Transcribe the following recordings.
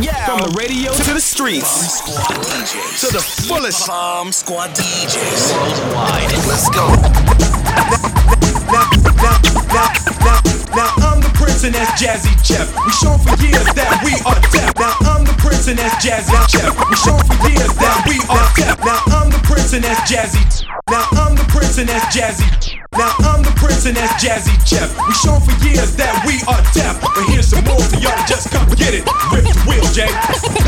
Yeah. From the radio to the streets. Squad DJs. To the fullest. Bomb Squad DJs. Worldwide. Let's go. Now, now, now, now, now I'm the prince and that's Jazzy Jeff. We shown for years that we are deaf. Now I'm the prince and that's Jazzy Jeff. We shown for years that we are deaf. Now I'm the prince and that's Jazzy. Now I'm the prince and that's Jazzy. Now I'm the prince and that's Jazzy Jeff. We shown for years that we are deaf. But here's some more for y'all to just come get it. Rip the wheel, Jay.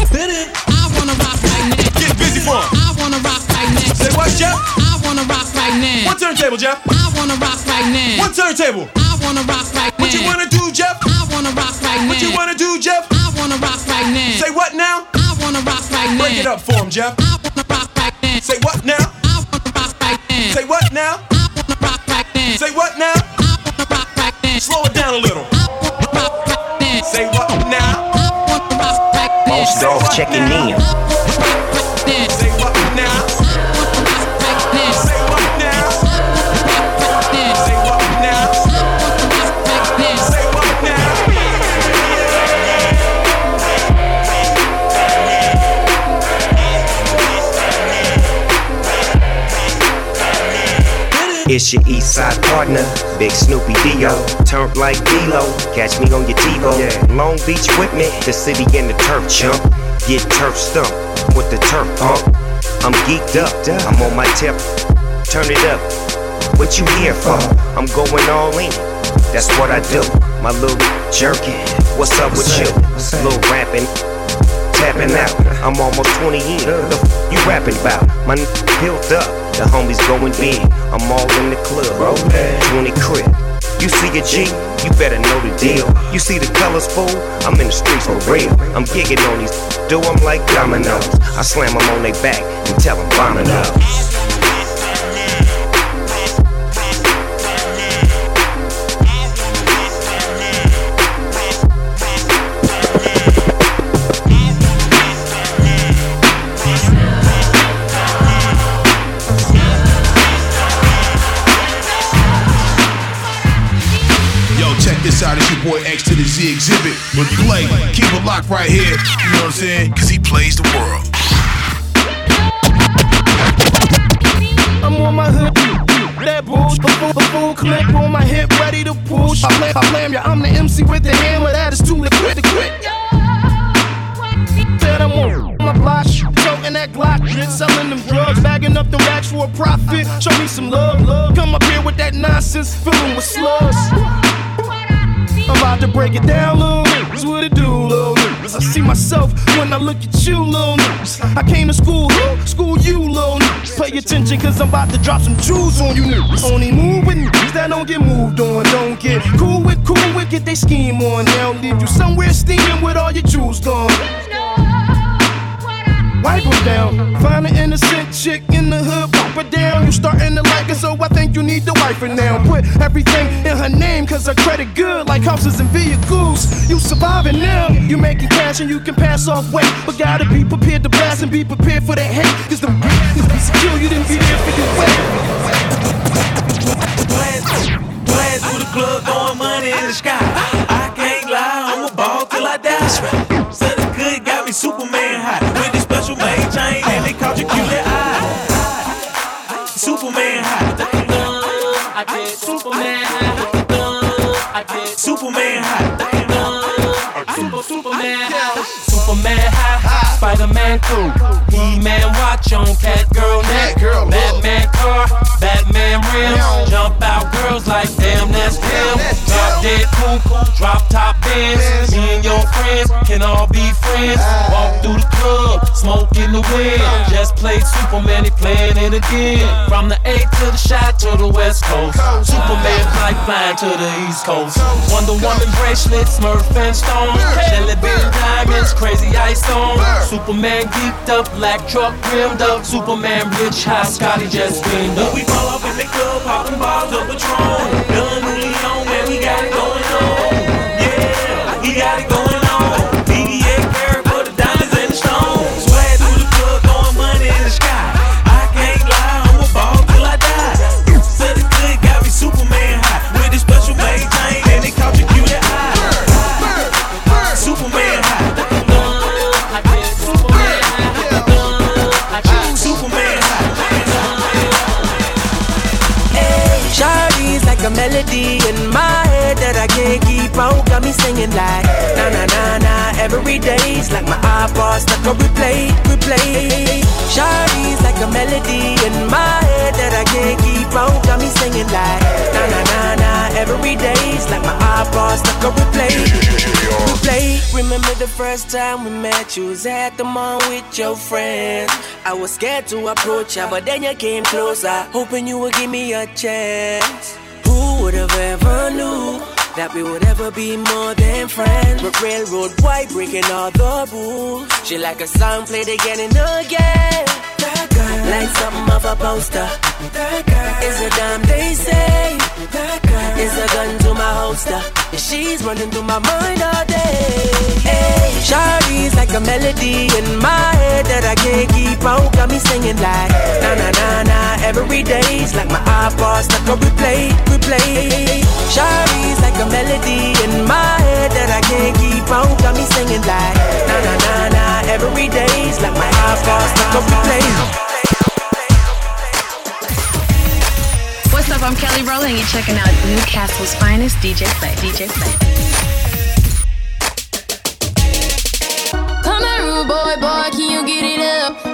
Hit it. I wanna rock right now. Get busy for 'em. I wanna rock right now. Say what, Jeff? I wanna rock right now. One turntable, Jeff. I wanna rock right now. One turntable. I wanna rock right now. What you wanna do, Jeff? I wanna rock right now. What you wanna do, Jeff? I wanna rock right now. Say what now? I wanna rock right now. Break it up for him, Jeff. I wanna rock right now. Say what now? I wanna rock right now. Say what now? I wanna rock right now. Say what now? I wanna rock right now. Slow it down a little. I wanna rock right now. Say what now? I wanna rock right now. Boss Say checking in. It's your east side partner, Big Snoopy Dio. Turned like D-Lo, catch me on your TiVo. Long Beach with me, the city in the turf chump. Get turf stumped with the turf pump. I'm geeked up, I'm on my tip. Turn it up, what you here for? I'm going all in, that's what I do. My little jerkin, what's up with you? Little rapping, tapping out. I'm almost 20 in. The f- you rapping about? My n- built up. The homies going big. I'm all in the club. 20 crib. You see a G, you better know the deal. You see the colors, fool? I'm in the streets for real. I'm gigging on these, do 'em like dominoes. I slam 'em on their back and tell 'em bombing up. Boy X to the Z Xzibit with Blake. Keep it locked right here. You know what I'm saying? Cause he plays the world. I'm on my hood. That bullshit, full, full clip on my hip, ready to push. I blam, I blam ya. I'm the MC with the hammer that is too liquid to quit. Said I'm on my block, toting that Glock, selling them drugs, bagging up the racks for a profit. Show me some love, love. Come up here with that nonsense, filling with slugs. I'm about to break it down, little niggas. What it do, little niggas? I see myself when I look at you, little niggas. I came to school, who? School you, little niggas. Pay attention, cause I'm about to drop some jewels on you niggas. Only move with that don't get moved on. Don't get cool with, cool with, get they scheme on. They'll leave you somewhere steaming with all your jewels gone. Wipe them down. Find an innocent chick in the hood, pop her down. You starting to like her, so I think you need to wife her now. Put everything in her name, cause her credit good, like houses and vehicles. You surviving now. You making cash and you can pass off weight. But gotta be prepared to blast and be prepared for the hate. Cause the is kill you didn't be there for your way. Glad through the club, throwing money in the sky. Spider-Man cool. He-Man watch on Catgirl neck. Batman car. Batman rims. Jump out girls like damn that's him. Drop dead coupe. Drop top bins. Me and your friends can all be friends. Smoke in the wind. Just played Superman. He playing it again. From the A to the shot to the West Coast. Superman flying to the East Coast. Wonder Woman bracelet, Smurf and Stone. Jelly bean diamonds, crazy ice stone. Superman geeked up, black truck rimmed up. Superman rich, high Scotty just screamed up. We pull up in the club, popping bottles of Patron. Done Leon, man, we got it going on. Yeah, he got it going day's like my iPod stuck on replay, replay. Shawty's like a melody in my head that I can't keep out. Got me singing like na na na na every day's like my iPod stuck on replay, replay. Remember the first time we met? You was at the mall with your friends. I was scared to approach ya, but then you came closer, hoping you would give me a chance. Who would have ever knew? That we would ever be more than friends. But railroad white breaking all the rules. She like a song played again and again. That girl, like something of a poster. That girl is a damn they say. That girl is a gun to my holster. She's running through my mind all day. Hey, Shawty's like a melody in my head that I can't keep out. Got me singing like na na na na every day's like my iPod stuck on replay, replay. Shawty's like a melody in my head that I can't keep out. What's up? I'm Kelly Rowland. You're checking out Newcastle's finest DJ Play. DJ Play. Come here, rude boy, boy, can you get it up?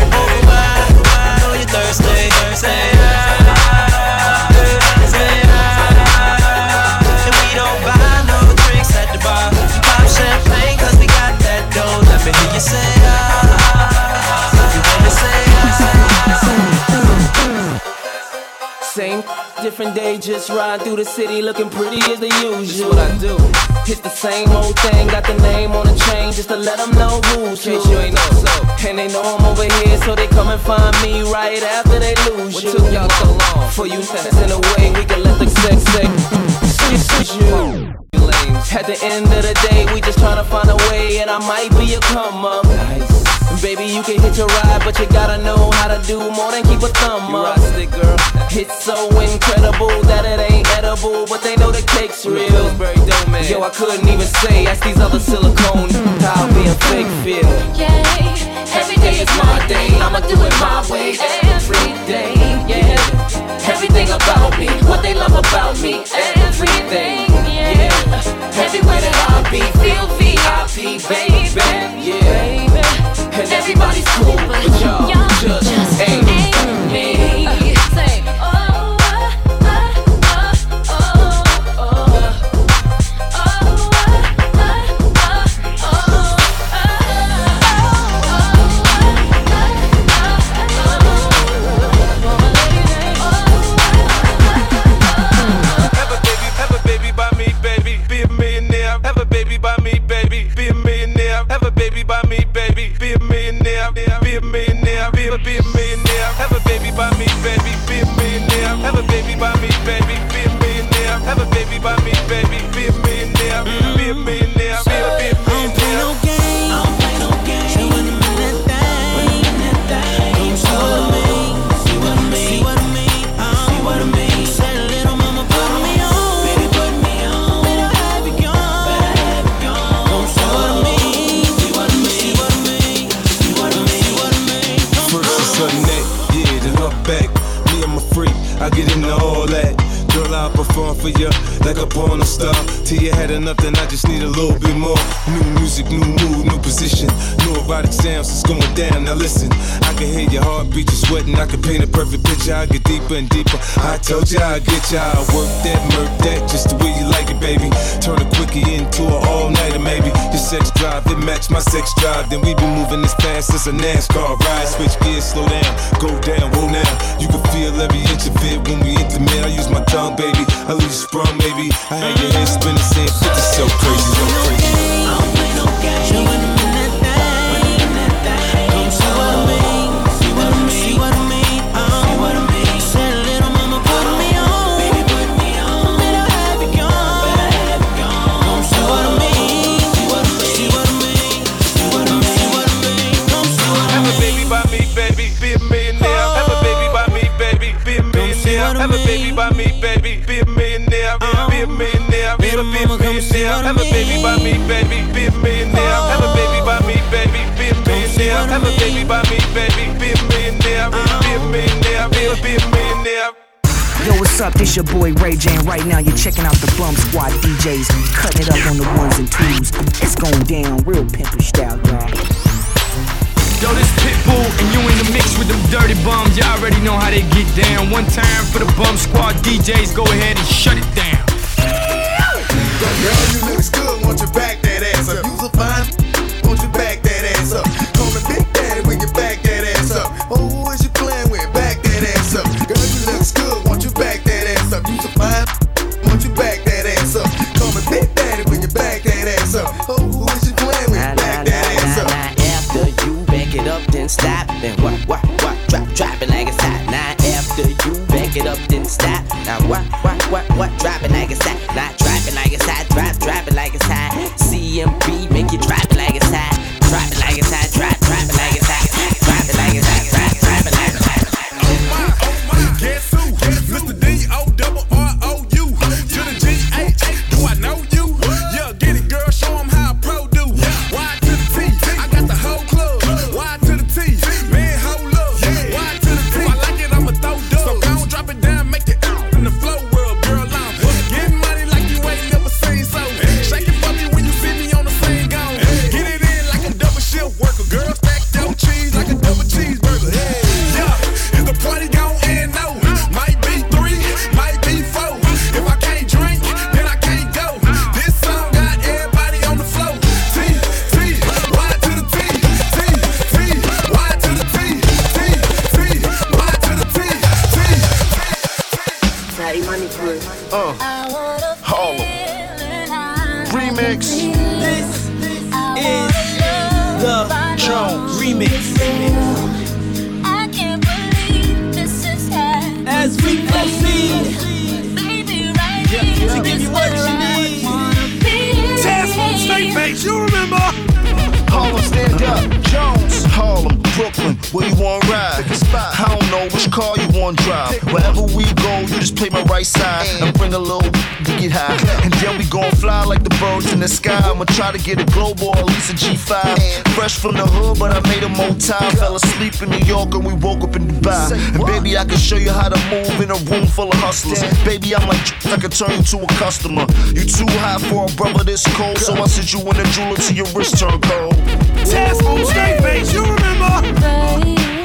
different day, just ride through the city looking pretty as the usual. what I do. It's the same old thing, got the name on the chain just to let them know who's who. you ain't know so. And they know I'm over here, so they come and find me right after they lose what you. took y'all so long? For you in a way, we can let the sex sex you. At the end of the day, we just tryna find a way, and I might be a come up. Nice. Baby, you can hit your ride, but you gotta know how to do more than keep a thumb up. It, girl. It's so incredible that it ain't edible, but they know the cake's real. Yo, I couldn't even say, ask these other silicone how being fake feel. Yeah, Every day is my day, I'ma do it my way every day. Yeah, everything about me, what they love about me, everything. Yeah, everywhere that I be, feel get into all that. Girl, I'll perform for you like a porn star. Till you had enough, then I just need a little bit more. New music, new mood, new position. New erotic sounds, it's going down. Now listen, I can hear your heartbeat, you're sweating. I can paint a perfect picture. I get deeper and deeper. I told you I get you. I work that, murk that, just the way you like it, baby. Turn a quickie into an all nighter, maybe. Your sex drive, it match my sex drive. Then we be moving this fast as a NASCAR ride. Switch gears, slow down, go down, whoa now. You can feel every inch of it when we intimate. I use my tongue, baby. I leave you sprung, baby. I had your head spinning, saying 50 so crazy, so crazy. Yo, what's up? This your boy Ray J, and right now you're checking out the Bomb Squad DJs, cutting it up on the ones and twos. It's going down real pimpish style, y'all. Yo, this Pitbull, and you in the mix with them dirty bums. Y'all already know how they get down. One time for the Bomb Squad DJs, go ahead and shut it down. Girl, you looks good, won't you back that ass up? You's a fine, playing with? Back that ass up. After you back it up, then stop. Then what, what, what? Drop, drop it like it's hot. Now after you back it up, then stop. Now what, what, what, what? Drop it like it's hot. Now Brooklyn, where you wanna ride? I don't know which car you wanna drive. Wherever we go, you just play my right side and bring a little to get high. And then we gon' fly like the birds in the sky. I'ma try to get a global or at least a G5. Fresh from the hood, but I made a more time. Fell asleep in New York and we woke up in Dubai. And baby, I can show you how to move in a room full of hustlers. Baby, I'm like, I can turn you to a customer. You too high for a brother this cold, so I sent you in a jeweler till your wrist turn cold. Task Force Straight Face, you remember?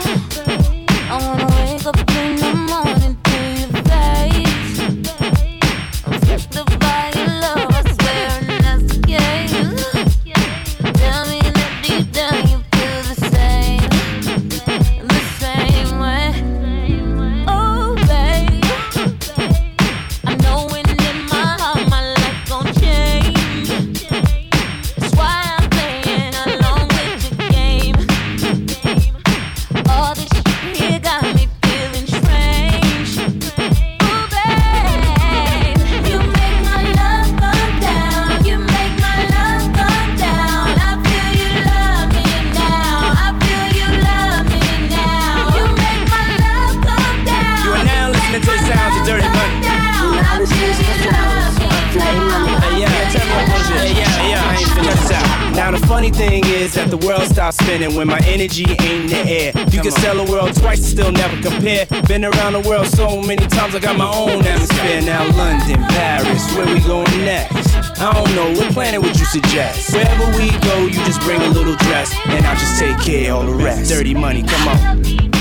Spinning when my energy ain't in the air. You can sell the world twice still never compare. Been around the world so many times, I got my own atmosphere. Now London, Paris, where we going next? I don't know, what planet would you suggest? Wherever we go, you just bring a little dress, and I'll just take care of all the rest. Dirty money, come on.